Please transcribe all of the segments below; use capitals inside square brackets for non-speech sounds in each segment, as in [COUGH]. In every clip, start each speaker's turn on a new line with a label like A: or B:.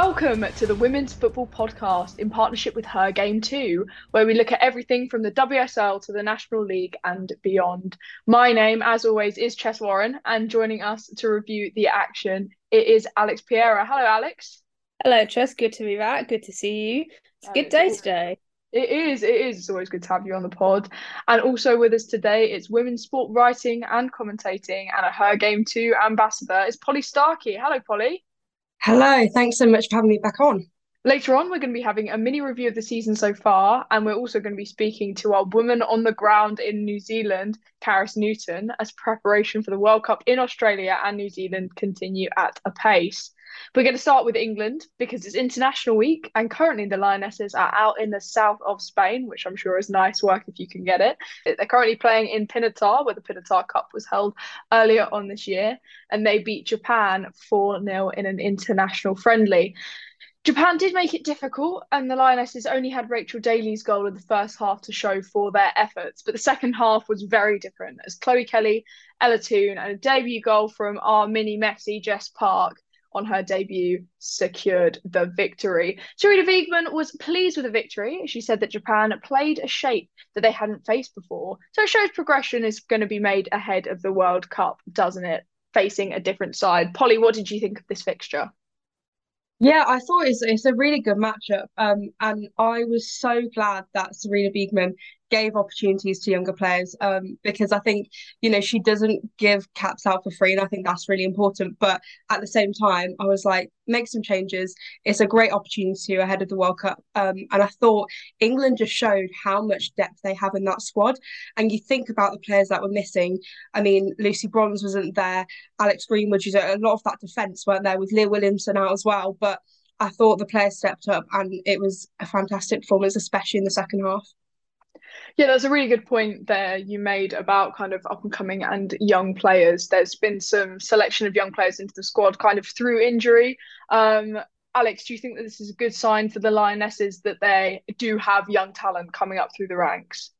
A: Welcome to the Women's Football Podcast in partnership with Her Game Too, where we look at everything from the WSL to the National League and beyond. My name, as always, is Chess Warren, and joining us to review the action, it is Alex Pereira. Hello, Alex.
B: Hello, Chess. Good to be back. Good to see you. It's a good day today.
A: It is, it is. It's always good to have you on the pod. And also with us today, it's women's sport writing and commentating and a Her Game Too ambassador is Pollie Starkie. Hello, Pollie.
C: Hello, thanks so much for having me back on.
A: Later on, we're going to be having a mini review of the season so far, and we're also going to be speaking to our woman on the ground in New Zealand, Carys Newton, as preparation for the World Cup in Australia and New Zealand continue at a pace. We're going to start with England because it's International Week, and currently the Lionesses are out in the south of Spain, which I'm sure is nice work if you can get it. They're currently playing in Pinatar, where the Pinatar Cup was held earlier on this year, and they beat Japan 4 0 in an international friendly. Japan did make it difficult, and the Lionesses only had Rachel Daly's goal in the first half to show for their efforts. But the second half was very different, as Chloe Kelly, Ella Toone, and a debut goal from our mini Messi Jess Park on her debut secured the victory. Sarina Wiegman was pleased with the victory. She said that Japan played a shape that they hadn't faced before. So it shows progression is going to be made ahead of the World Cup, doesn't it? Facing a different side. Pollie, what did you think of this fixture?
C: Yeah, I thought it's it's a really good matchup. Um, and I was so glad that Sarina Wiegman gave opportunities to younger players. Um, because I think you know she doesn't give caps out for free, and I think that's really important. But at the same time, I was like, make some changes. It's a great opportunity ahead of the World Cup. Um, and I thought England just showed how much depth they have in that squad. And you think about the players that were missing. I mean, Lucy Bronze wasn't there. Alex Greenwood, you know, a lot of that defence weren't there with Leah Williamson out as well. But I thought the players stepped up and it was a fantastic performance, especially in the second half.
A: Yeah, that's a really good point there you made about kind of up and coming and young players. There's been some selection of young players into the squad kind of through injury. Um, Alex, do you think that this is a good sign for the Lionesses that they do have young talent coming up through the ranks?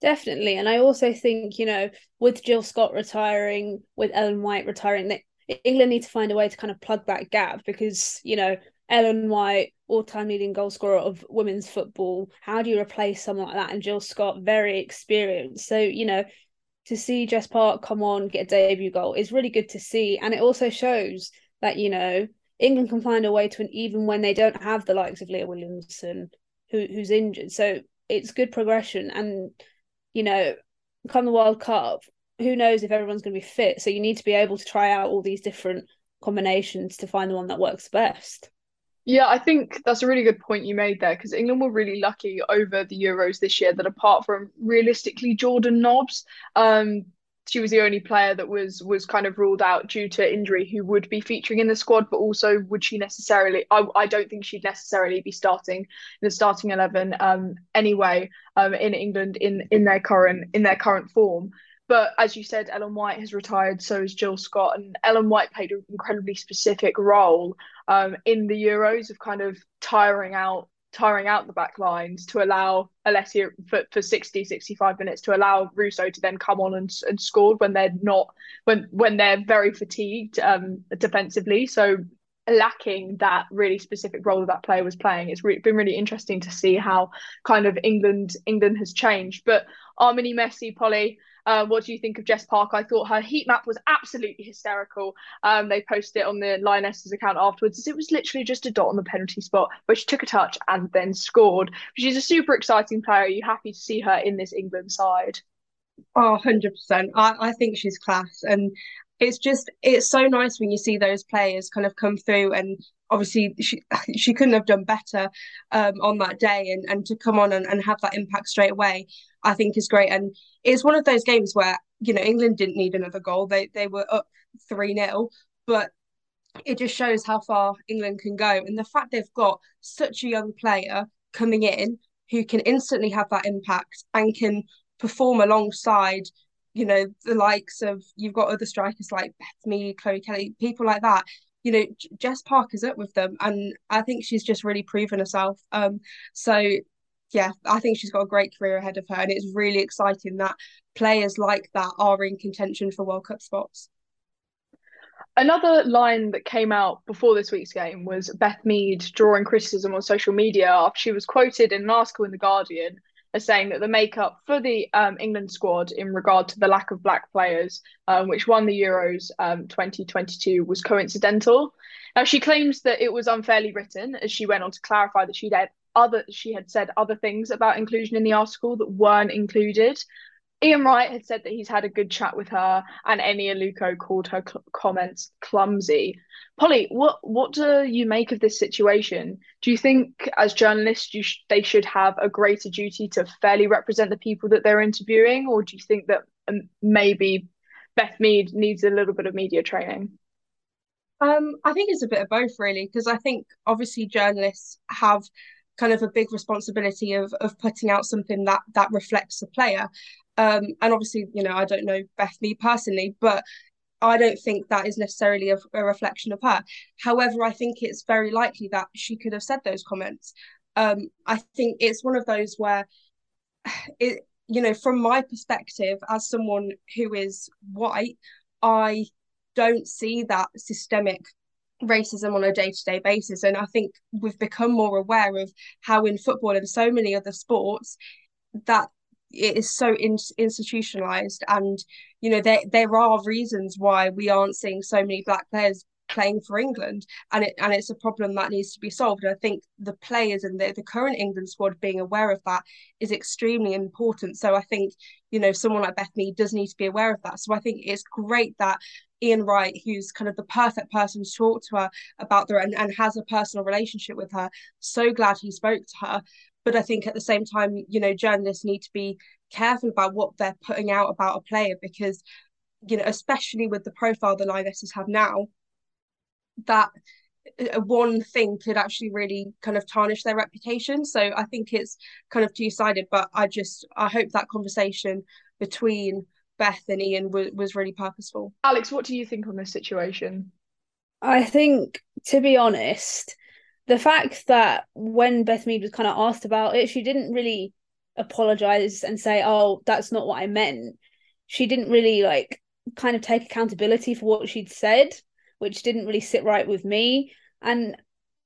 B: Definitely. And I also think, you know, with Jill Scott retiring, with Ellen White retiring, that England need to find a way to kind of plug that gap because, you know, Ellen White, all-time leading goal scorer of women's football. How do you replace someone like that? And Jill Scott, very experienced. So you know, to see Jess Park come on get a debut goal is really good to see, and it also shows that you know England can find a way to, an even when they don't have the likes of Leah Williamson, who who's injured. So it's good progression, and you know, come the World Cup, who knows if everyone's going to be fit? So you need to be able to try out all these different combinations to find the one that works best.
A: Yeah, I think that's a really good point you made there because England were really lucky over the Euros this year that apart from realistically Jordan Nobbs, um, she was the only player that was was kind of ruled out due to injury who would be featuring in the squad, but also would she necessarily? I, I don't think she'd necessarily be starting in the starting eleven um, anyway um, in England in in their current in their current form. But as you said, Ellen White has retired, so has Jill Scott, and Ellen White played an incredibly specific role um, in the Euros of kind of tiring out tiring out the back lines to allow Alessia for, for 60 65 minutes to allow Russo to then come on and, and score when they're not when when they're very fatigued um, defensively. So lacking that really specific role that player was playing it's re- been really interesting to see how kind of England England has changed but our mini Messi Pollie uh, what do you think of Jess Park? I thought her heat map was absolutely hysterical. Um, they posted it on the Lionesses account afterwards. It was literally just a dot on the penalty spot, but she took a touch and then scored. She's a super exciting player. Are you happy to see her in this England side?
C: Oh, 100%. I, I think she's class. And it's just, it's so nice when you see those players kind of come through and obviously she [LAUGHS] she couldn't have done better um, on that day and, and to come on and, and have that impact straight away I think is great and it's one of those games where you know England didn't need another goal. They they were up three 0 but it just shows how far England can go. And the fact they've got such a young player coming in who can instantly have that impact and can perform alongside, you know, the likes of you've got other strikers like Beth Mead, Chloe Kelly, people like that. You know, Jess Park is up with them, and I think she's just really proven herself. Um, so yeah, I think she's got a great career ahead of her, and it's really exciting that players like that are in contention for World Cup spots.
A: Another line that came out before this week's game was Beth Mead drawing criticism on social media after she was quoted in an article in The Guardian as saying that the makeup for the um, England squad in regard to the lack of black players, um, which won the Euros um, 2022, was coincidental. Now she claims that it was unfairly written, as she went on to clarify that she'd had other she had said other things about inclusion in the article that weren't included. Ian Wright had said that he's had a good chat with her, and Eni Aluko called her cl- comments clumsy. Pollie, what what do you make of this situation? Do you think, as journalists, you sh- they should have a greater duty to fairly represent the people that they're interviewing, or do you think that um, maybe Beth Mead needs a little bit of media training?
C: Um, I think it's a bit of both, really, because I think obviously journalists have kind of a big responsibility of of putting out something that that reflects the player. Um, and obviously, you know, I don't know Beth personally, but I don't think that is necessarily a, a, reflection of her. However, I think it's very likely that she could have said those comments. Um, I think it's one of those where [SIGHS] it, you know, from my perspective, as someone who is white, I don't see that systemic racism on a day-to-day basis and i think we've become more aware of how in football and so many other sports that it is so in- institutionalized and you know there there are reasons why we aren't seeing so many black players playing for England and it and it's a problem that needs to be solved. And I think the players and the, the current England squad being aware of that is extremely important. So I think you know someone like Beth Mead does need to be aware of that. So I think it's great that Ian Wright who's kind of the perfect person to talk to her about the and, and has a personal relationship with her so glad he spoke to her but I think at the same time, you know, journalists need to be careful about what they're putting out about a player because, you know, especially with the profile the Lionesses have now, that uh, one thing could actually really kind of tarnish their reputation. So I think it's kind of two sided, but I just I hope that conversation between Beth and Ian w- was really purposeful.
A: Alex, what do you think on this situation?
B: I think, to be honest, the fact that when Beth Mead was kind of asked about it, she didn't really apologize and say, "Oh, that's not what I meant." She didn't really like kind of take accountability for what she'd said, which didn't really sit right with me. And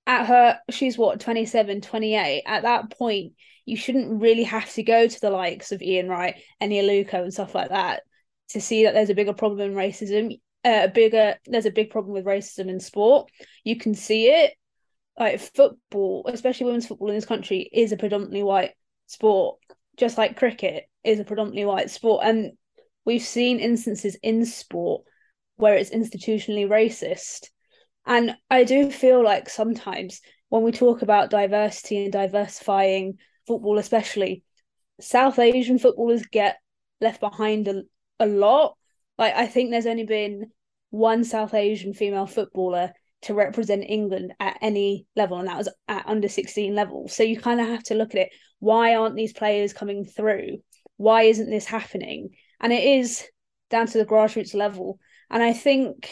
B: at her, she's what 27, 28. At that point, you shouldn't really have to go to the likes of Ian Wright, Eni Aluko, and stuff like that to see that there's a bigger problem in racism. Uh, a bigger, there's a big problem with racism in sport. You can see it like football, especially women's football in this country, is a predominantly white sport, just like cricket is a predominantly white sport. And we've seen instances in sport where it's institutionally racist. And I do feel like sometimes when we talk about diversity and diversifying football, especially, South Asian footballers get left behind a, a lot. Like, I think there's only been one South Asian female footballer to represent England at any level, and that was at under 16 level. So you kind of have to look at it. Why aren't these players coming through? Why isn't this happening? And it is down to the grassroots level. And I think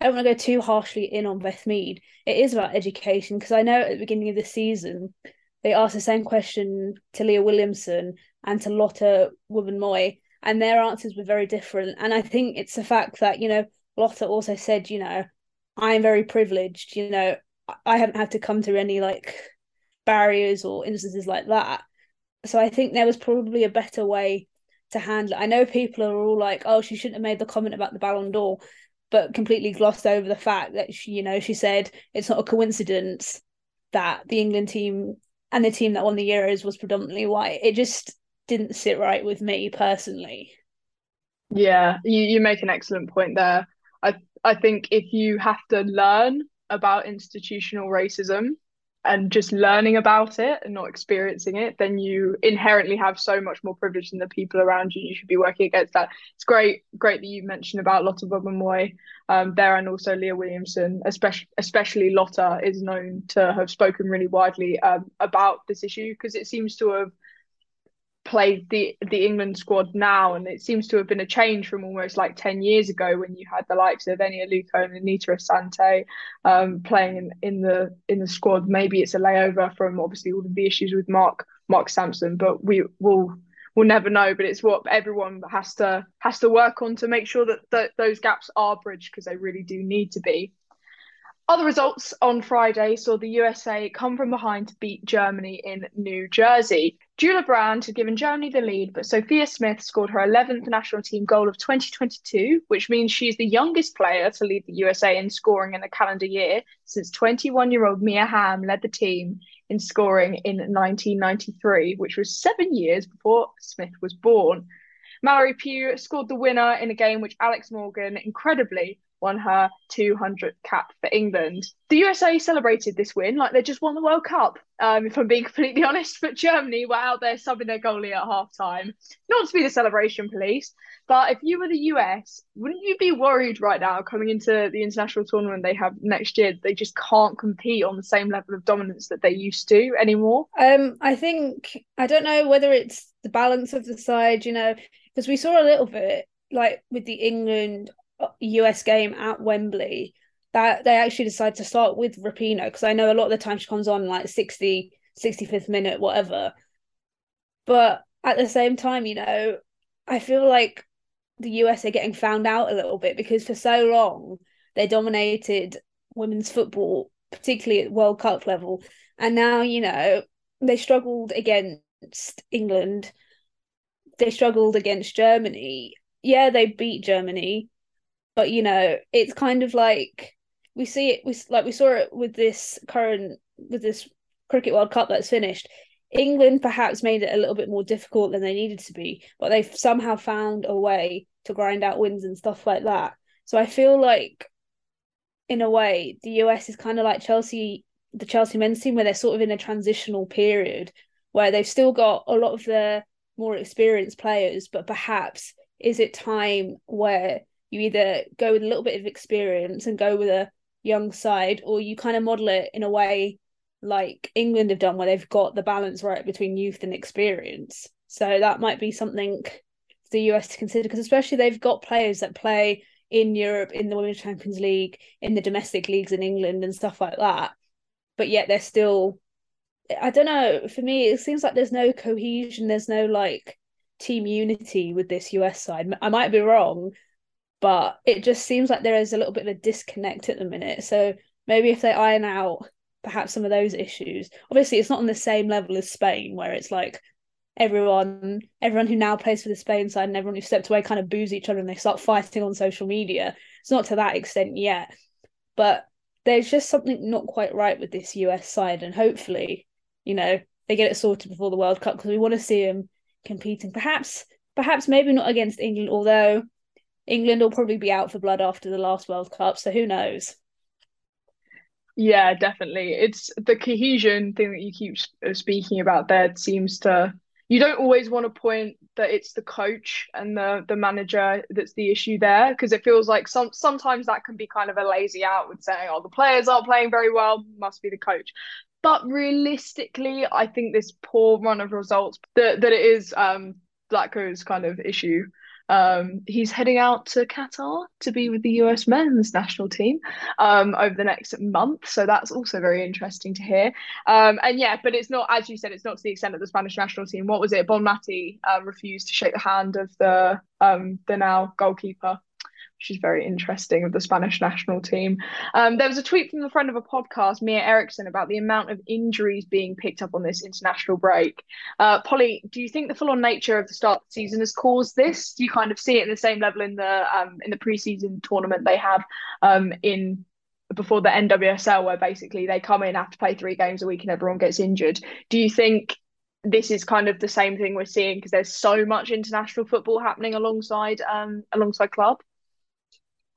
B: I don't want to go too harshly in on Beth Mead. It is about education because I know at the beginning of the season they asked the same question to Leah Williamson and to Lotte Wubben-Moy, and their answers were very different. And I think it's the fact that you know Lotte also said, you know, I'm very privileged. You know, I haven't had to come through any like barriers or instances like that. So I think there was probably a better way to handle it. I know people are all like, "Oh, she shouldn't have made the comment about the Ballon d'Or," but completely glossed over the fact that she, you know, she said it's not a coincidence that the England team and the team that won the Euros was predominantly white. It just didn't sit right with me personally.
A: Yeah, you, you make an excellent point there. I I think if you have to learn about institutional racism and just learning about it and not experiencing it, then you inherently have so much more privilege than the people around you. You should be working against that. It's great, great that you mentioned about Lotte Wubben-Moy um, there and also Leah Williamson, especially especially Lotte is known to have spoken really widely um, about this issue because it seems to have played the the England squad now, and it seems to have been a change from almost like ten years ago when you had the likes of Eni Aluko and Anita Asante um, playing in, in the in the squad. Maybe it's a layover from obviously all of the issues with Mark Mark Sampson, but we will we'll never know. But it's what everyone has to has to work on to make sure that, that those gaps are bridged because they really do need to be. Other results on Friday saw the USA come from behind to beat Germany in New Jersey. Julia Brand had given Germany the lead, but Sophia Smith scored her 11th national team goal of 2022, which means she's the youngest player to lead the USA in scoring in a calendar year since 21 year old Mia Hamm led the team in scoring in 1993, which was seven years before Smith was born. Mallory Pugh scored the winner in a game which Alex Morgan incredibly won her 200th cap for England. The USA celebrated this win like they just won the World Cup, um, if I'm being [LAUGHS] completely honest. But Germany were out there subbing their goalie at half time. Not to be the celebration police, but if you were the US, wouldn't you be worried right now coming into the international tournament they have next year? They just can't compete on the same level of dominance that they used to anymore.
B: Um, I think I don't know whether it's the balance of the side, you know, because we saw a little bit like with the England US game at Wembley that they actually decided to start with Rapinoe because I know a lot of the time she comes on like 60, 65th minute, whatever. But at the same time, you know, I feel like the US are getting found out a little bit because for so long they dominated women's football, particularly at World Cup level. And now, you know, they struggled against England. They struggled against Germany. Yeah, they beat Germany, but you know it's kind of like we see it we like we saw it with this current with this cricket world cup that's finished. England perhaps made it a little bit more difficult than they needed to be but they've somehow found a way to grind out wins and stuff like that. So i feel like in a way the us is kind of like chelsea the chelsea men's team where they're sort of in a transitional period where they've still got a lot of the more experienced players but perhaps is it time where you either go with a little bit of experience and go with a young side, or you kind of model it in a way like England have done, where they've got the balance right between youth and experience. So that might be something the US to consider, because especially they've got players that play in Europe, in the Women's Champions League, in the domestic leagues in England, and stuff like that. But yet they're still, I don't know. For me, it seems like there's no cohesion. There's no like team unity with this US side. I might be wrong, but it just seems like there is a little bit of a disconnect at the minute. So maybe if they iron out perhaps some of those issues, obviously it's not on the same level as Spain, where it's like everyone everyone who now plays for the Spain side and everyone who stepped away kind of boos each other and they start fighting on social media. It's not to that extent yet, but there's just something not quite right with this US side, and hopefully, you know, they get it sorted before the World Cup because we want to see them competing. Perhaps, perhaps maybe not against England, although England will probably be out for blood after the last World Cup, so who knows?
A: Yeah, definitely. It's the cohesion thing that you keep uh, speaking about there seems to you don't always want to point that it's the coach and the the manager that's the issue there because it feels like some sometimes that can be kind of a lazy out with saying oh the players aren't playing very well must be the coach but realistically I think this poor run of results that that it is um Vlatko's kind of issue um, he's heading out to Qatar to be with the US men's national team um, over the next month. So that's also very interesting to hear. Um, and yeah, but it's not, as you said, it's not to the extent of the Spanish national team. What was it? Bonmati um, refused to shake the hand of the um, the now goalkeeper is very interesting of the Spanish national team. Um, there was a tweet from the friend of a podcast, Mia Eriksson, about the amount of injuries being picked up on this international break. Uh, Pollie, do you think the full-on nature of the start of the season has caused this? Do you kind of see it in the same level in the um, in the preseason tournament they have um, in before the NWSL, where basically they come in, have to play three games a week, and everyone gets injured? Do you think this is kind of the same thing we're seeing because there's so much international football happening alongside um alongside club?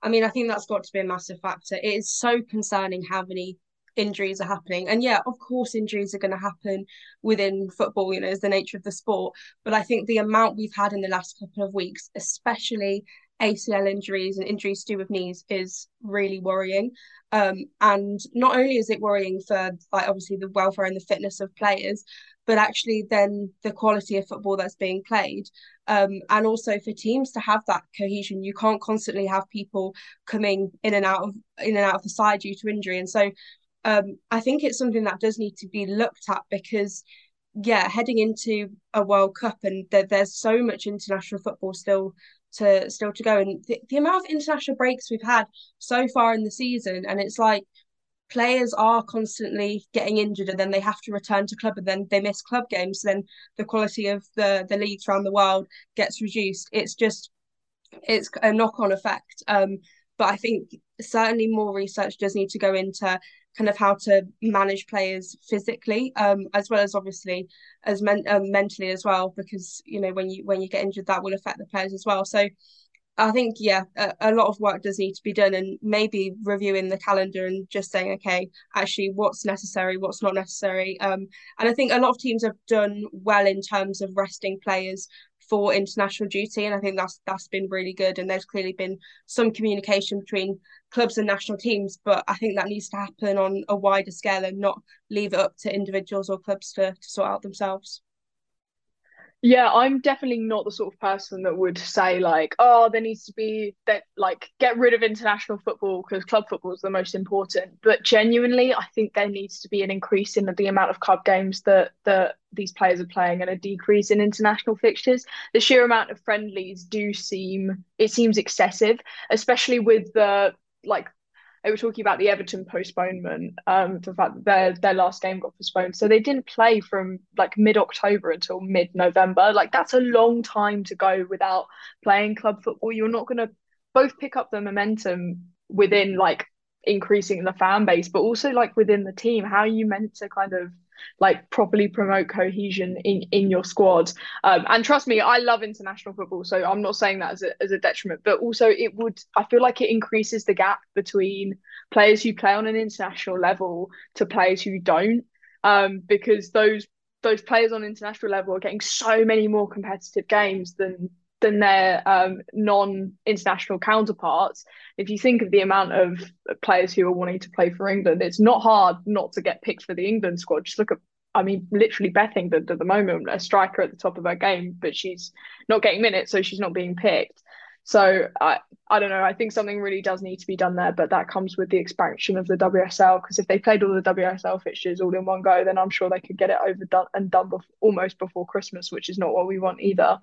C: I mean, I think that's got to be a massive factor. It is so concerning how many injuries are happening. And yeah, of course, injuries are going to happen within football, you know, is the nature of the sport. But I think the amount we've had in the last couple of weeks, especially ACL injuries and injuries to do with knees, is really worrying. Um, and not only is it worrying for like obviously the welfare and the fitness of players, but actually then the quality of football that's being played. Um, and also for teams to have that cohesion, you can't constantly have people coming in and out of in and out of the side due to injury. And so um, I think it's something that does need to be looked at because yeah, heading into a World Cup and there, there's so much international football still to still to go. And the, the amount of international breaks we've had so far in the season and it's like players are constantly getting injured and then they have to return to club and then they miss club games then the quality of the the leagues around the world gets reduced. It's just it's a knock-on effect. Um but i think certainly more research does need to go into kind of how to manage players physically, um, as well as obviously as men- um, mentally as well, because you know when you when you get injured, that will affect the players as well. So I think yeah, a, a, lot of work does need to be done, and maybe reviewing the calendar and just saying, okay, actually, what's necessary, what's not necessary. Um, and I think a lot of teams have done well in terms of resting players for international duty, and I think that's that's been really good. And there's clearly been some communication between clubs and national teams, but I think that needs to happen on a wider scale and not leave it up to individuals or clubs to, to sort out themselves.
A: Yeah, I'm definitely not the sort of person that would say like, oh, there needs to be that like get rid of international football because club football is the most important. But genuinely, I think there needs to be an increase in the amount of club games that that these players are playing and a decrease in international fixtures. The sheer amount of friendlies do seem it seems excessive, especially with the like they were talking about the Everton postponement, um, the fact that their their last game got postponed, so they didn't play from like mid October until mid November. Like that's a long time to go without playing club football. You're not going to both pick up the momentum within like increasing the fan base, but also like within the team. How are you meant to kind of like properly promote cohesion in in your squad. Um, and trust me, I love international football, so I'm not saying that as a as a detriment, but also it would I feel like it increases the gap between players who play on an international level to players who don't. Um, because those those players on international level are getting so many more competitive games than than their um, non-international counterparts. If you think of the amount of players who are wanting to play for England, it's not hard not to get picked for the England squad. Just look at, I mean, literally Beth England at the moment, a striker at the top of her game, but she's not getting minutes, so she's not being picked. So I I don't know. I think something really does need to be done there, but that comes with the expansion of the WSL. Because if they played all the WSL fixtures all in one go, then I'm sure they could get it overdone and done bef- almost before Christmas, which is not what we want either.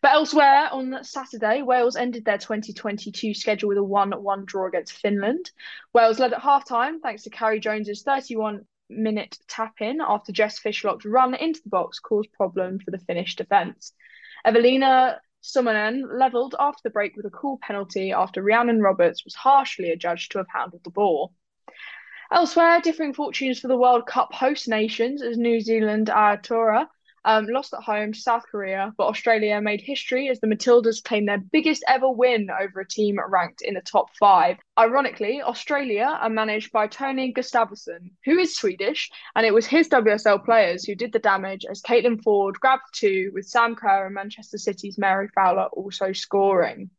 A: But elsewhere on Saturday, Wales ended their 2022 schedule with a 1-1 draw against Finland. Wales led at half time thanks to Carrie Jones's 31 minute tap in after Jess Fishlock's run into the box caused problems for the Finnish defence. Evelina Summanen levelled after the break with a cool penalty after Rhiannon Roberts was harshly adjudged to have handled the ball. Elsewhere, differing fortunes for the World Cup host nations as New Zealand Aotearoa um, lost at home to South Korea, but Australia made history as the Matildas claimed their biggest ever win over a team ranked in the top five. Ironically, Australia are managed by Tony Gustavsson, who is Swedish, and it was his WSL players who did the damage as Caitlin Foord grabbed two, with Sam Kerr and Manchester City's Mary Fowler also scoring.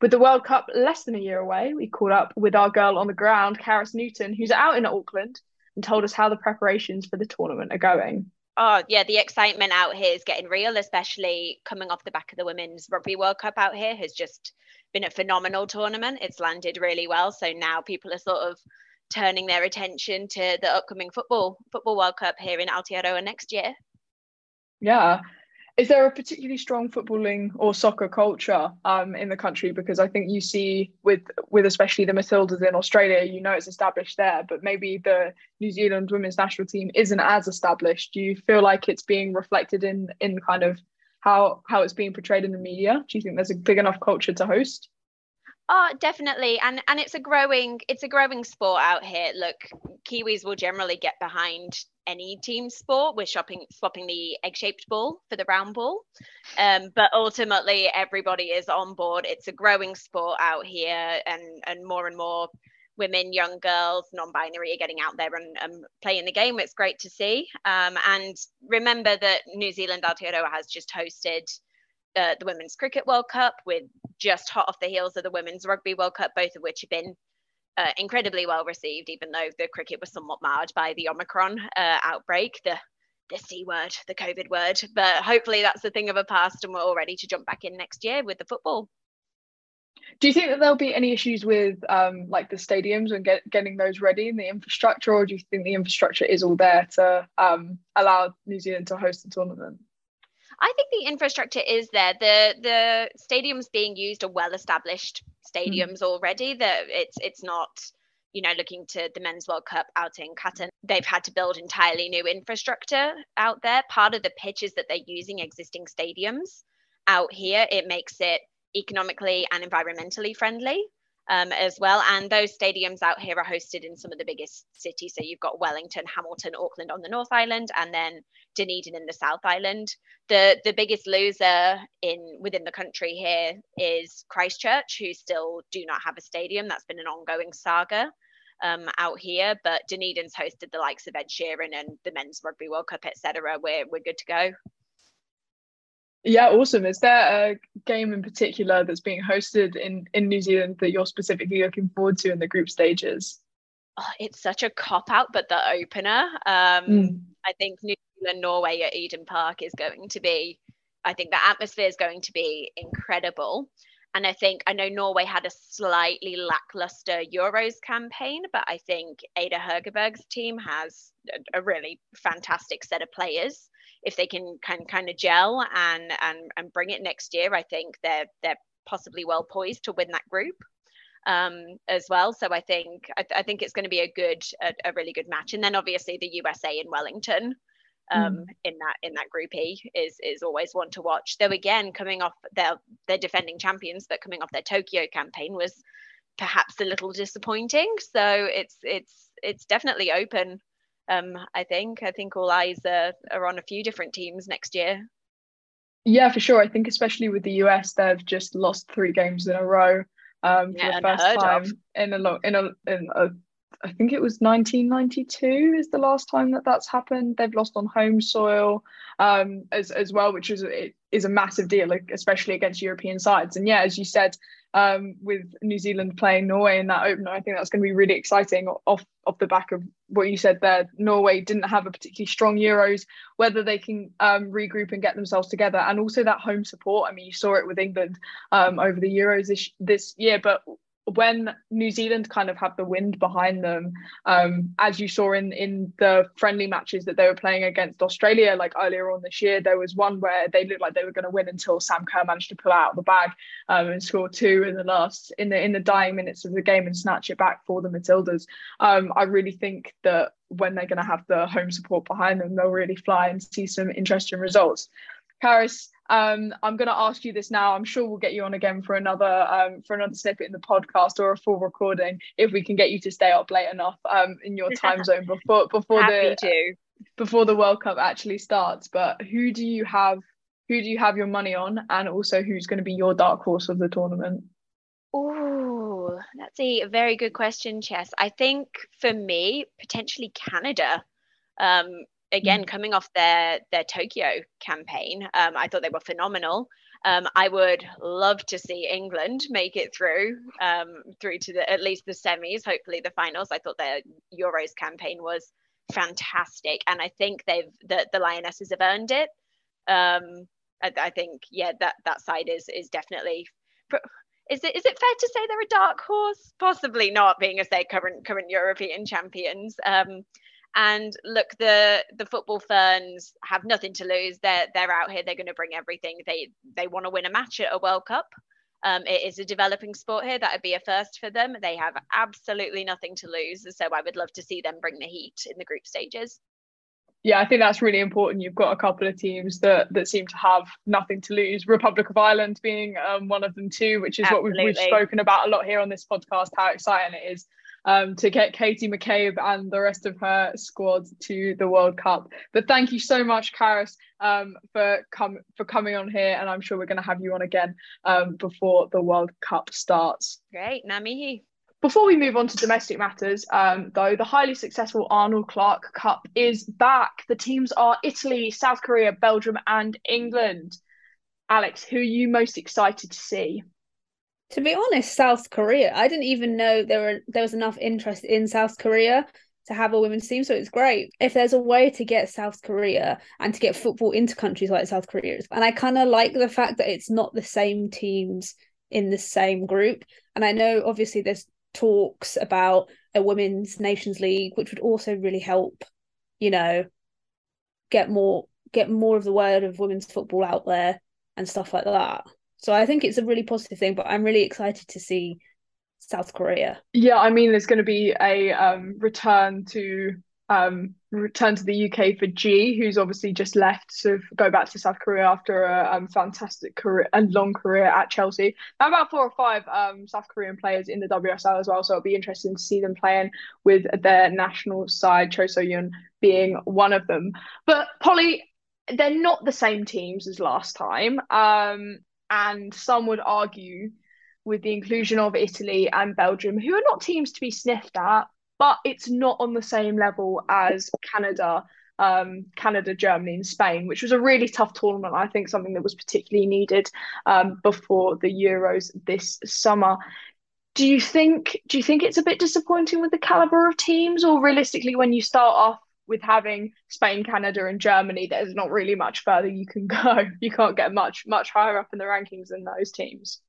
A: With the World Cup less than a year away, we caught up with our girl on the ground, Carys Newton, who's out in Auckland, and told us how the preparations for the tournament are going
D: oh yeah, the excitement out here is getting real, especially coming off the back of the Women's Rugby World Cup out here has just been a phenomenal tournament. It's landed really well. So now people are sort of turning their attention to the upcoming football football World Cup here in Aotearoa next year.
A: Yeah, is there a particularly strong footballing or soccer culture um, in the country? Because I think you see with with especially the Matildas in Australia, you know it's established there, but maybe the New Zealand women's national team isn't as established. Do you feel like it's being reflected in in kind of how how it's being portrayed in the media? Do you think there's a big enough culture to host?
D: Oh, definitely, and and it's a growing it's a growing sport out here. Look, Kiwis will generally get behind any team sport. We're shopping swapping the egg-shaped ball for the round ball, um, but ultimately everybody is on board. It's a growing sport out here, and and more and more women, young girls, non-binary are getting out there and, and playing the game. It's great to see. Um, and remember that New Zealand Aotearoa has just hosted uh, the Women's Cricket World Cup with just hot off the heels of the Women's Rugby World Cup, both of which have been uh, incredibly well received, even though the cricket was somewhat marred by the Omicron uh, outbreak, the the C word, the COVID word. But hopefully that's a thing of a past and we're all ready to jump back in next year with the football.
A: Do you think that there'll be any issues with um, like the stadiums and get, getting those ready and the infrastructure, or do you think the infrastructure is all there to um, allow New Zealand to host the tournament?
D: I think the infrastructure is there. The the stadiums being used are well established stadiums mm. already. That it's it's not you know looking to the men's World Cup out in Qatar. They've had to build entirely new infrastructure out there. Part of the pitch is that they're using existing stadiums out here. It makes it economically and environmentally friendly um, as well. And those stadiums out here are hosted in some of the biggest cities. So you've got Wellington, Hamilton, Auckland on the North Island, and then Dunedin in the South Island. The the biggest loser in within the country here is Christchurch, who still do not have a stadium. That's been an ongoing saga. Um, out here, but Dunedin's hosted the likes of Ed Sheeran and the Men's Rugby World Cup, etc. We're we're good to go.
A: Yeah, awesome. Is there a game in particular that's being hosted in, in New Zealand that you're specifically looking forward to in the group stages?
D: Oh, it's such a cop out, but the opener, um, mm. I think New Zealand Norway at Eden Park is going to be, I think the atmosphere is going to be incredible. And I think I know Norway had a slightly lackluster Euros campaign, but I think Ada Hegerberg's team has a really fantastic set of players if they can kind kind of gel and and and bring it next year, I think they're they're possibly well poised to win that group um, as well. So I think I, I think it's going to be a good a, a, really good match. And then obviously the USA in Wellington um, mm. in that in that group E is is always one to watch. Though again, coming off their their defending champions, but coming off their Tokyo campaign was perhaps a little disappointing. So it's it's it's definitely open um, I think I think all eyes are, are on a few different teams next year.
A: Yeah, for sure. I think especially with the US, they've just lost three games in a row um, yeah, for the first time of. in a long in a in a I think it was 1992 is the last time that that's happened. They've lost on home soil um, as as well, which is it is a massive deal, like, especially against European sides. And yeah, as you said, um, with New Zealand playing Norway in that opener. I think that's going to be really exciting off off the back of what you said there. Norway didn't have a particularly strong Euros, whether they can um, regroup and get themselves together, and also that home support. I mean, you saw it with England um, over the Euros this this year, but when New Zealand kind of had the wind behind them, um, as you saw in in the friendly matches that they were playing against Australia, like earlier on this year, there was one where they looked like they were going to win until Sam Kerr managed to pull out the bag um, and score two in the last in the in the dying minutes of the game and snatch it back for the Matildas. Um, I really think that when they're going to have the home support behind them, they'll really fly and see some interesting results. Carys, um, I'm going to ask you this now. I'm sure we'll get you on again for another um, for another snippet in the podcast or a full recording if we can get you to stay up late enough um, in your time zone [LAUGHS] before before
D: Happy
A: the
D: to.
A: before the World Cup actually starts. But who do you have? Who do you have your money on, and also who's going to be your dark horse of the tournament?
D: Oh, that's a very good question, Chess. I think for me, potentially Canada. Um, again, mm. coming off their their Tokyo campaign, um, I thought they were phenomenal. Um, I would love to see England make it through um, through to the at least the semis, hopefully the finals. I thought their Euros campaign was fantastic, and I think they've the the Lionesses have earned it. Um, I, I think yeah, that that side is is definitely. Is it is it fair to say they're a dark horse? Possibly not, being as they current current European champions. And look, the the football ferns have nothing to lose. They're they're out here. They're going to bring everything. They they want to win a match at a World Cup. Um, it is a developing sport here. That would be a first for them. They have absolutely nothing to lose. So I would love to see them bring the heat in the group stages.
A: Yeah, I think that's really important. You've got a couple of teams that that seem to have nothing to lose. Republic of Ireland being um, one of them too, which is Absolutely. what we've, we've spoken about a lot here on this podcast. How exciting it is um, to get Katie McCabe and the rest of her squad to the World Cup. But thank you so much, Carys, um, for com- for coming on here, and I'm sure we're going to have you on again um, before the World Cup starts.
D: Great, Namihi.
A: Before we move on to domestic matters, um, though, the highly successful Arnold Clark Cup is back. The teams are Italy, South Korea, Belgium, and England. Alex, who are you most excited to see?
B: To be honest, South Korea. I didn't even know there were there was enough interest in South Korea to have a women's team. So it's great. If there's a way to get South Korea and to get football into countries like South Korea, and I kind of like the fact that it's not the same teams in the same group. And I know obviously there's talks about a women's nations league, which would also really help, you know, get more get more of the word of women's football out there and stuff like that. So I think it's a really positive thing, but I'm really excited to see South Korea.
A: Yeah, I mean, there's going to be a um, return to um, return to the UK for Ji, who's obviously just left to go back to South Korea after a um, fantastic career and long career at Chelsea. Now about four or five um, South Korean players in the WSL as well, so it'll be interesting to see them playing with their national side, Cho So-hyun being one of them. But Pollie, they're not the same teams as last time, um, and some would argue with the inclusion of Italy and Belgium, who are not teams to be sniffed at but it's not on the same level as Canada, um, Canada, Germany, and Spain, which was a really tough tournament. I think something that was particularly needed um, before the Euros this summer. Do you think? Do you think it's a bit disappointing with the caliber of teams, or realistically, when you start off with having Spain, Canada, and Germany, there's not really much further you can [LAUGHS] go. You can't get much much higher up in the rankings than those teams.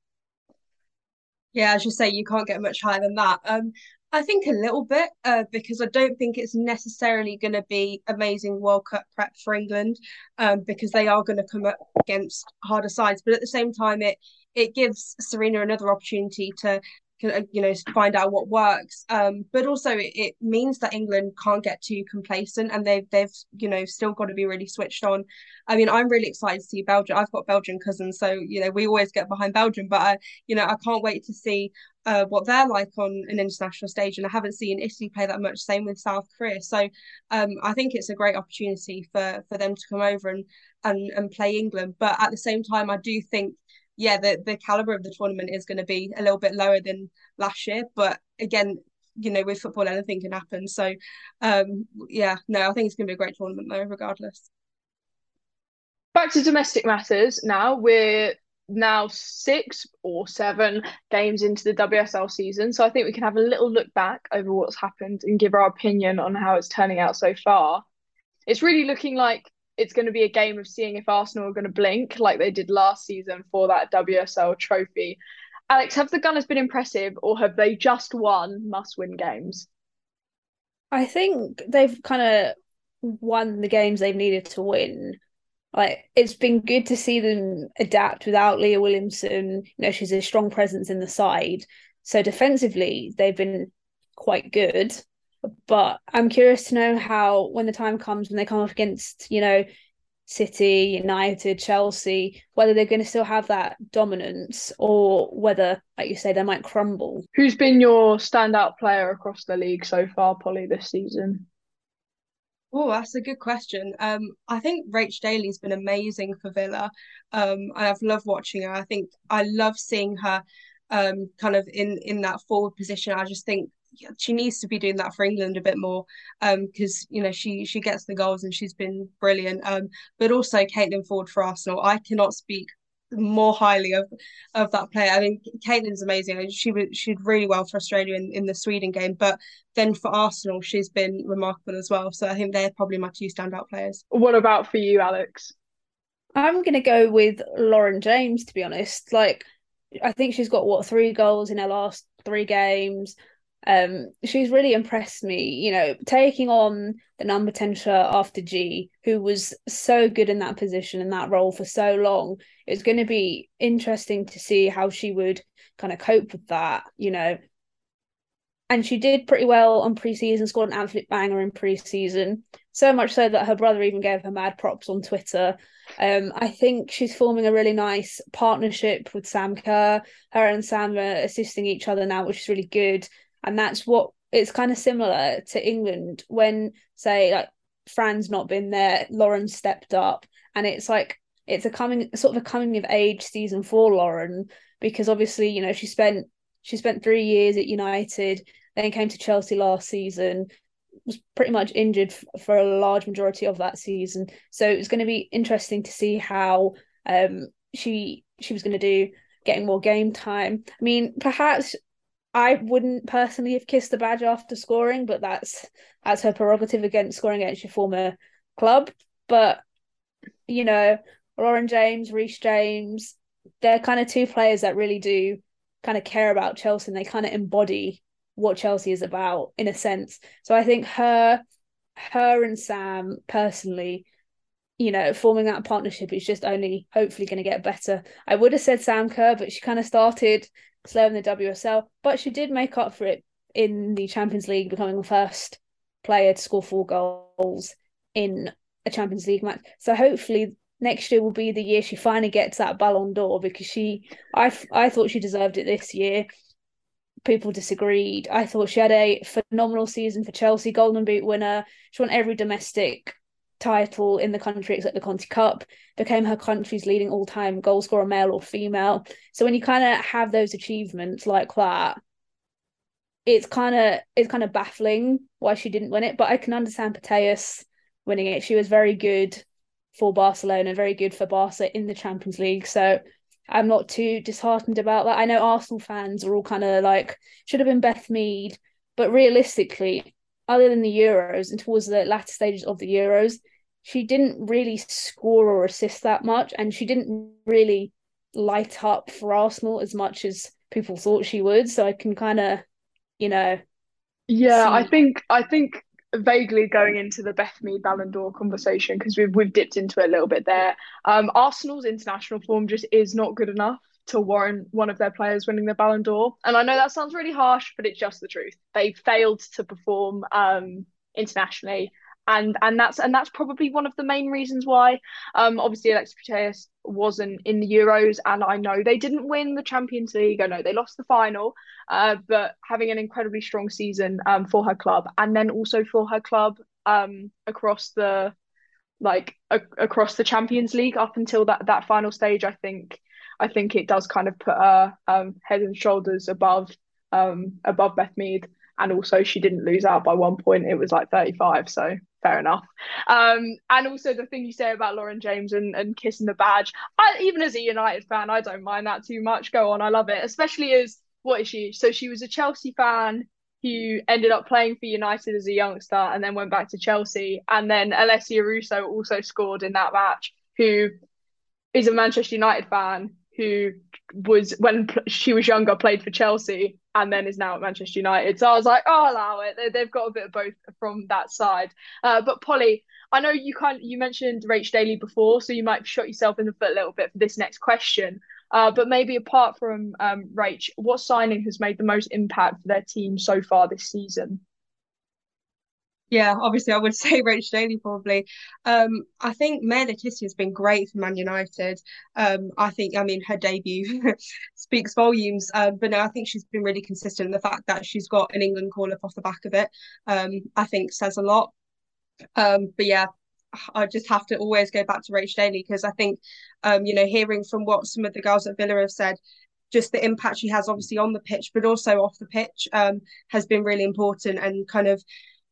C: Yeah, as you say, you can't get much higher than that. Um, I think a little bit uh, because I don't think it's necessarily going to be amazing World Cup prep for England um, because they are going to come up against harder sides. But at the same time, it it gives Sarina another opportunity to uh, you know find out what works. Um, but also it, it, means that england can't get too complacent and they've they've you know still got to be really switched on. I mean i'm really excited to see belgium. I've got belgian cousins so you know we always get behind belgium but I, you know i can't wait to see uh, what they're like on an international stage and i haven't seen italy play that much. Same with south korea. So um, i think it's a great opportunity for for them to come over and and and play england. But at the same time i do think yeah, the the caliber of the tournament is going to be a little bit lower than last year. But again, you know, with football, anything can happen. So, um, yeah, no, I think it's going to be a great tournament though, regardless.
A: Back to domestic matters now. We're now six or seven games into the WSL season. So I think we can have a little look back over what's happened and give our opinion on how it's turning out so far. It's really looking like it's going to be a game of seeing if Arsenal are going to blink like they did last season for that WSL trophy. Alex, have the Gunners been impressive or have they just won must win games?
B: I think they've kind of won the games they've needed to win. Like it's been good to see them adapt without Leah Williamson. You know, she's a strong presence in the side. So defensively, they've been quite good. But I'm curious to know how, when the time comes, when they come up against, you know, City, United, Chelsea, whether they're going to still have that dominance or whether, like you say, they might crumble.
A: Who's been your standout player across the league so far, Pollie, this season?
C: Oh, that's a good question. Um, I think Rach Daly's been amazing for Villa. Um, and I've loved watching her. I think I love seeing her um kind of in in that forward position. I just think she needs to be doing that for England a bit more because um, you know she she gets the goals and she's been brilliant. Um, but also Caitlin Foord for Arsenal. I cannot speak more highly of of that player. I mean, Caitlin's amazing. She she did really well for Australia in, in the Sweden game, but then for Arsenal, she's been remarkable as well. So I think they're probably my two standout players.
A: What about for you, Alex?
B: I'm gonna go with Lauren James. To be honest, like I think she's got what three goals in her last three games. Um, she's really impressed me, you know, taking on the number 10 shirt after Ji, who was so good in that position and that role for so long. It's going to be interesting to see how she would kind of cope with that, you know. And she did pretty well on preseason, scored an absolute banger in preseason. So much so that her brother even gave her mad props on Twitter. Um, I think she's forming a really nice partnership with Sam Kerr. Her and Sam are assisting each other now, which is really good and that's what it's kind of similar to England when say like Fran's not been there, Lauren stepped up, and it's like it's a coming sort of a coming of age season for Lauren because obviously you know she spent she spent three years at United, then came to Chelsea last season, was pretty much injured f- for a large majority of that season. So it was going to be interesting to see how um she she was going to do getting more game time. I mean, perhaps I wouldn't personally have kissed the badge after scoring, but that's that's her prerogative against scoring against your former club. But you know, Lauren James, Reece James, they're kind of two players that really do kind of care about Chelsea and they kind of embody what Chelsea is about in a sense. So I think her her and Sam personally, you know, forming that partnership is just only hopefully going to get better. I would have said Sam Kerr, but she kind of started slow in the WSL, but she did make up for it in the Champions League, becoming the first player to score four goals in a Champions League match. So hopefully next year will be the year she finally gets that Ballon d'Or because she, I, I thought she deserved it this year people disagreed. I thought she had a phenomenal season for Chelsea, Golden Boot winner. She won every domestic title in the country except the Conti Cup, became her country's leading all time goal scorer, male or female. So when you kind of have those achievements like that, it's kind of it's kind of baffling why she didn't win it. But I can understand Putellas winning it. She was very good for Barcelona, very good for Barca in the Champions League. So I'm not too disheartened about that. I know Arsenal fans are all kind of like should have been Beth Mead, but realistically, other than the Euros and towards the latter stages of the Euros, she didn't really score or assist that much, and she didn't really light up for Arsenal as much as people thought she would. So I can kind of, you know,
A: yeah, see... I think I think vaguely going into the Beth Mead Ballon d'Or conversation because we've we've dipped into it a little bit there. Um, Arsenal's international form just is not good enough to warrant one of their players winning the Ballon d'Or. And I know that sounds really harsh, but it's just the truth. They failed to perform um, internationally and and that's and that's probably one of the main reasons why. Um, obviously, Alexia Putellas wasn't in the Euros, and I know they didn't win the Champions League. I know they lost the final, uh, but having an incredibly strong season um, for her club, and then also for her club um, across the like a- across the Champions League up until that that final stage, I think I think it does kind of put her um, head and shoulders above um, above Beth Mead and also she didn't lose out by one point it was like 35 so fair enough. Um and also the thing you say about lauren james and, and kissing the badge. I, even as a united fan i don't mind that too much. Go on i love it. Especially as what is she? So she was a chelsea fan who ended up playing for united as a youngster and then went back to chelsea. And then alessia russo also scored in that match who is a manchester united fan who was when she was younger played for chelsea and then is now at Manchester United. So I was like, oh, allow it. They, have got a bit of both from that side. Uh, but Pollie, I know you kind you mentioned Rach Daly before, so you might shot yourself in the foot a little bit for this next question. Uh, but maybe apart from um, Rach, what signing has made the most impact for their team so far this season?
C: Yeah, obviously I would [LAUGHS] say Rach Daly probably. Um, I think Maya Le has been great for Man United. Um, I think, I mean, her debut [LAUGHS] speaks volumes. Um, but no, I think she's been really consistent. The fact that she's got an England call up off the back of it, um, I think says a lot. Um, but yeah, I just have to always go back to Rach Daly because I think, um, you know, hearing from what some of the girls at Villa have said, just the impact she has obviously on the pitch, but also off the pitch, um, has been really important and kind of,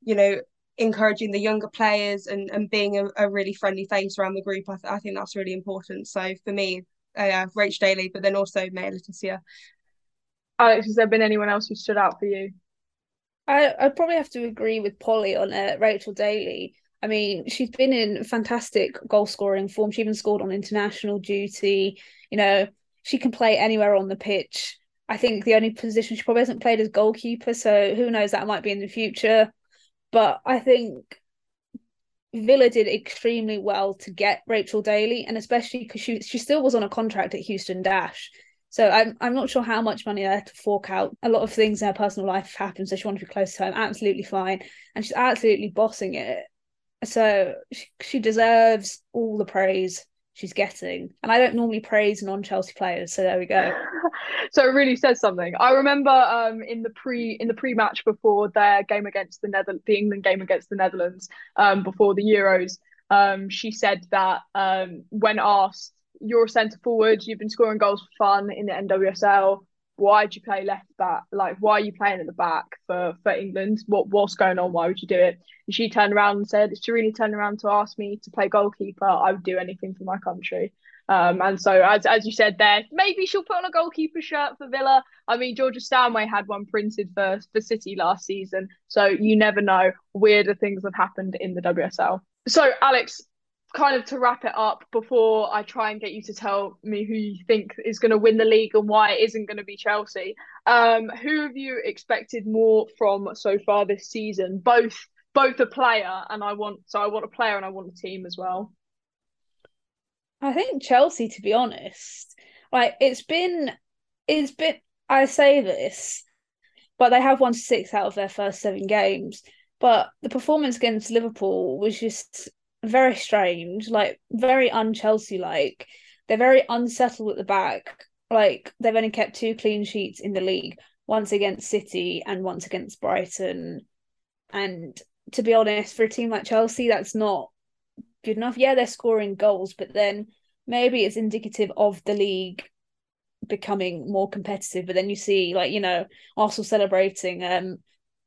C: you know, encouraging the younger players and, and being a, a really friendly face around the group. I, th- I think that's really important. So for me, uh, Rach Daly, but then also Maya Le Tissier.
A: Alex, has there been anyone else who stood out for you?
B: I I probably have to agree with Pollie on uh, Rachel Daly. I mean, she's been in fantastic goal scoring form. She even scored on international duty. You know, she can play anywhere on the pitch. I think the only position she probably hasn't played is goalkeeper, so who knows that might be in the future. But I think Villa did extremely well to get Rachel Daly, and especially because she she still was on a contract at Houston Dash. So I'm I'm not sure how much money I had to fork out. A lot of things in her personal life happened, so she wanted to be close to home. Absolutely fine, and she's absolutely bossing it. So she, she deserves all the praise she's getting. And I don't normally praise non-Chelsea players, so there we go. [LAUGHS]
A: so it really says something. I remember um in the pre in the pre-match before their game against the Nether the England game against the Netherlands um before the Euros, um she said that um when asked you're a centre forward, you've been scoring goals for fun in the NWSL why do you play left back? Like, why are you playing at the back for, for England? What what's going on? Why would you do it? And she turned around and said, if she really turned around to ask me to play goalkeeper, I would do anything for my country. Um, and so, as as you said there, maybe she'll put on a goalkeeper shirt for Villa. I mean, Georgia Stanway had one printed for for City last season, so you never know. Weirder things have happened in the WSL. So, Alex, kind of to wrap it up before I try and get you to tell me who you think is going to win the league and why it isn't going to be Chelsea. Um, who have you expected more from so far this season? Both both a player and I want so I want a player and I want a team as well.
B: I think Chelsea, to be honest, like it's been, it's been. I say this, but they have won six out of their first seven games. But the performance against Liverpool was just very strange, like very un-Chelsea like. They're very unsettled at the back. Like they've only kept two clean sheets in the league, once against City and once against Brighton. And to be honest, for a team like Chelsea, that's not good enough. Yeah, they're scoring goals, but then maybe it's indicative of the league becoming more competitive. But then you see, like, you know, Arsenal celebrating um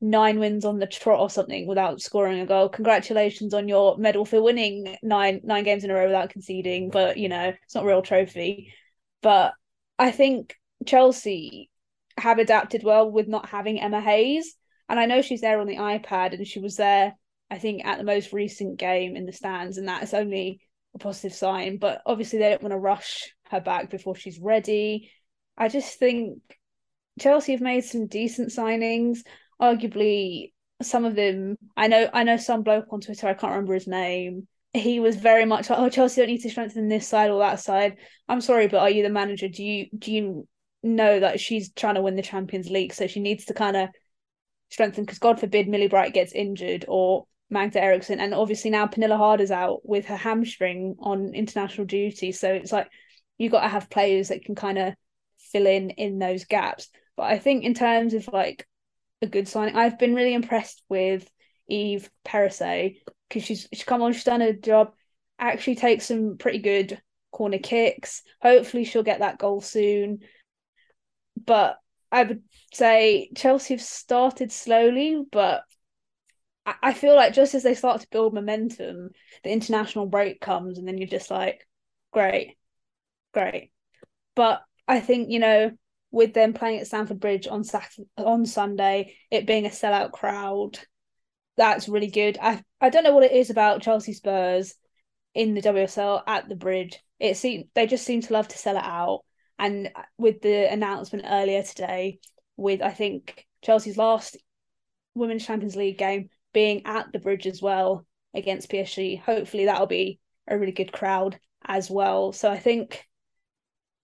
B: nine wins on the trot or something without scoring a goal. Congratulations on your medal for winning nine nine games in a row without conceding, but you know, it's not a real trophy. But I think Chelsea have adapted well with not having Emma Hayes. And I know she's there on the iPad and she was there, I think, at the most recent game in the stands, and that is only a positive sign. But obviously they don't want to rush her back before she's ready. I just think Chelsea have made some decent signings arguably some of them I know I know some bloke on Twitter, I can't remember his name. He was very much like, Oh, Chelsea don't need to strengthen this side or that side. I'm sorry, but are you the manager? Do you do you know that she's trying to win the Champions League? So she needs to kind of strengthen because God forbid Millie Bright gets injured or Magda Eriksson. And obviously now Pernille Harder's out with her hamstring on international duty. So it's like you've got to have players that can kind of fill in in those gaps. But I think in terms of like a good signing. I've been really impressed with Eve Perisset because she's she's come on, she's done a job. Actually, takes some pretty good corner kicks. Hopefully, she'll get that goal soon. But I would say Chelsea have started slowly, but I, feel like just as they start to build momentum, the international break comes, and then you're just like, great, great. But I think you know with them playing at Stamford Bridge on Saturday, on Sunday, it being a sellout crowd, that's really good. I I don't know what it is about Chelsea Spurs in the WSL at the bridge. It seems they just seem to love to sell it out. And with the announcement earlier today, with I think Chelsea's last Women's Champions League game being at the bridge as well against PSG, hopefully that'll be a really good crowd as well. So I think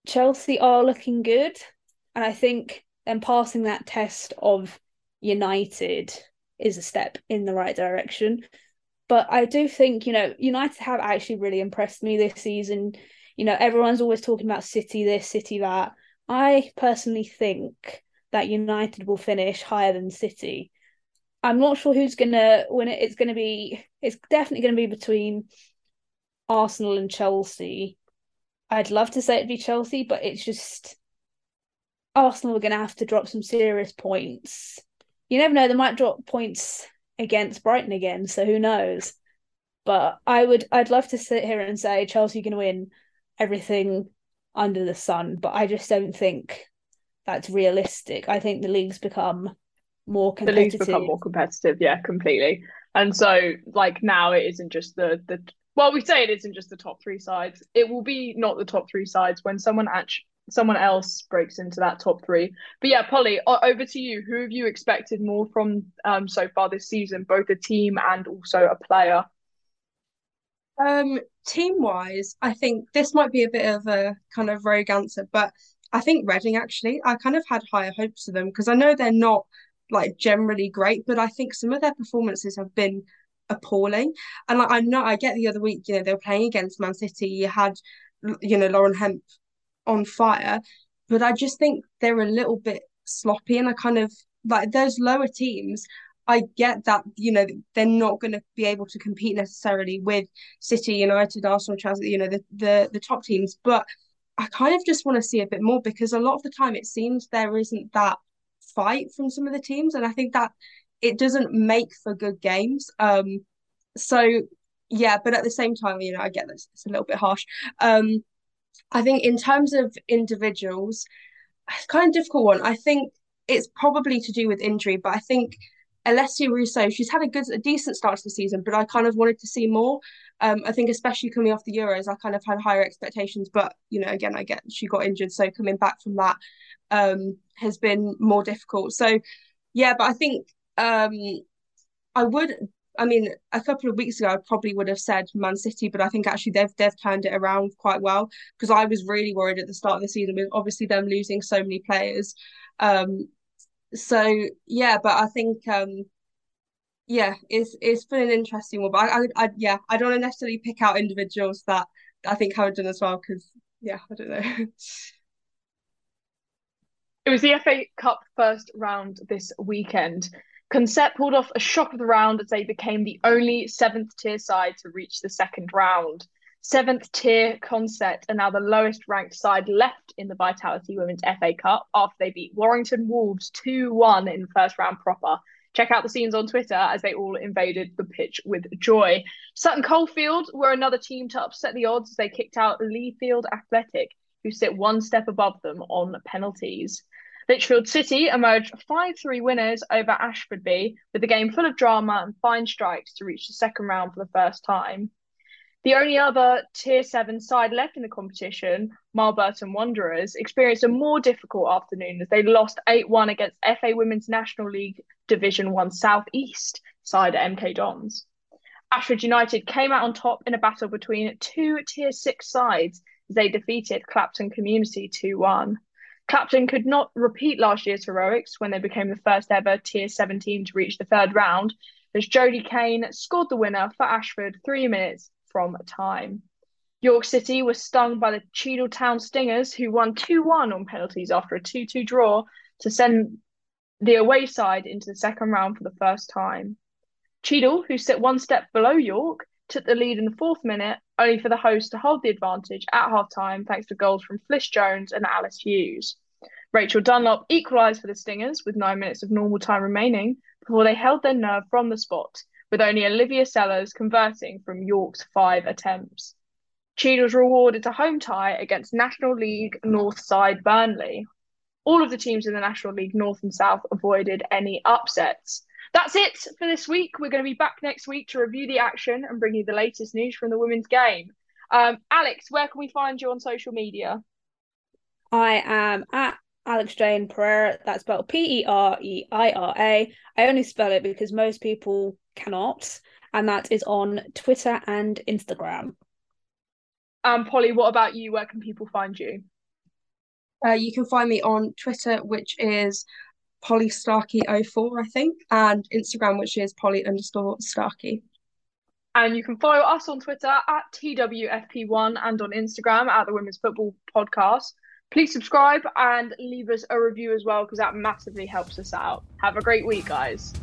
B: Chelsea are looking good. And I think then passing that test of United is a step in the right direction. But I do think, you know, United have actually really impressed me this season. You know, everyone's always talking about City this, City that. I personally think that United will finish higher than City. I'm not sure who's gonna win it. It's gonna be it's definitely gonna be between Arsenal and Chelsea. I'd love to say it'd be Chelsea, but it's just Arsenal are to have to drop some serious points. You never know; they might drop points against Brighton again. So who knows? But I would, I'd love to sit here and say Chelsea can win everything under the sun, but I just don't think that's realistic. I think the league's become more competitive. The league's
A: become more competitive, yeah, completely. And so, like now, it isn't just the the well, we say it isn't just the top three sides. It will be not the top three sides when someone actually someone else breaks into that top three. But yeah, Pollie, over to you. Who have you expected more from um, so far this season, both a team and also a player?
C: Um, team wise, I think this might be a bit of a kind of rogue answer, but I think Reading actually, I kind of had higher hopes of them because I know they're not like generally great, but I think some of their performances have been appalling. And like, I know I get the other week, you know, they were playing against Man City. You had, you know, Lauren Hemp on fire, but I just think they're a little bit sloppy. And I kind of like those lower teams. I get that you know they're not going to be able to compete necessarily with City, United, Arsenal, Chelsea, you know the the the top teams, but I kind of just want to see a bit more because a lot of the time it seems there isn't that fight from some of the teams, and I think that it doesn't make for good games. Um, so yeah, but at the same time, you know, I get this; it's a little bit harsh. Um, I think in terms of individuals, it's kind of difficult one. I think it's probably to do with injury, but I think Alessia Russo, she's had a good, a decent start to the season, but I kind of wanted to see more. Um, I think especially coming off the Euros, I kind of had higher expectations, but you know, again, I get she got injured, so coming back from that um, has been more difficult. So, yeah, but I think um, I would. I mean, a couple of weeks ago, I probably would have said Man City, but I think actually they've they've turned it around quite well because I was really worried at the start of the season with obviously them losing so many players. Um, so yeah, but I think um, yeah, it's it's been an interesting one. But I, I, I yeah, I don't want to necessarily pick out individuals that I think haven't done as well because yeah, I don't know. [LAUGHS]
A: it was the FA Cup first round this weekend. Consett pulled off a shock of the round as they became the only seventh tier side to reach the second round. Seventh tier Consett are now the lowest ranked side left in the Vitality Women's FA Cup after they beat Warrington Wolves 2 1 in first round proper. Check out the scenes on Twitter as they all invaded the pitch with joy. Sutton Coldfield were another team to upset the odds as they kicked out Leafield Athletic, who sit one step above them on penalties. Lichfield City emerged 5 3 winners over Ashford B, with the game full of drama and fine strikes to reach the second round for the first time. The only other Tier 7 side left in the competition, Marlburton Wanderers, experienced a more difficult afternoon as they lost 8 1 against FA Women's National League Division 1 South East side MK Dons. Ashford United came out on top in a battle between two Tier 6 sides as they defeated Clapton Community 2 1. Clapton could not repeat last year's heroics when they became the first ever Tier 7 team to reach the third round, as Jodie Kane scored the winner for Ashford three minutes from time. York City was stung by the Cheadle Town Stingers, who won 2 1 on penalties after a 2 2 draw to send the away side into the second round for the first time. Cheadle, who sit one step below York, took the lead in the fourth minute, only for the hosts to hold the advantage at half time thanks to goals from Fliss Jones and Alice Hughes. Rachel Dunlop equalised for the Stingers with nine minutes of normal time remaining before they held their nerve from the spot with only Olivia Sellers converting from York's five attempts. Cheadle's rewarded a home tie against National League North side Burnley. All of the teams in the National League North and South avoided any upsets. That's it for this week. We're going to be back next week to review the action and bring you the latest news from the women's game. Um, Alex, where can we find you on social media?
B: I am at Alex Jane Pereira. That's spelled P E R E I R A. I only spell it because most people cannot, and that is on Twitter and Instagram.
A: Um, Pollie, what about you? Where can people find you?
C: Uh, you can find me on Twitter, which is Pollie Starkie04, I think, and Instagram, which is Pollie underscore Starkie.
A: And you can follow us on Twitter at TWFP1 and on Instagram at the Women's Football Podcast. Please subscribe and leave us a review as well because that massively helps us out. Have a great week, guys.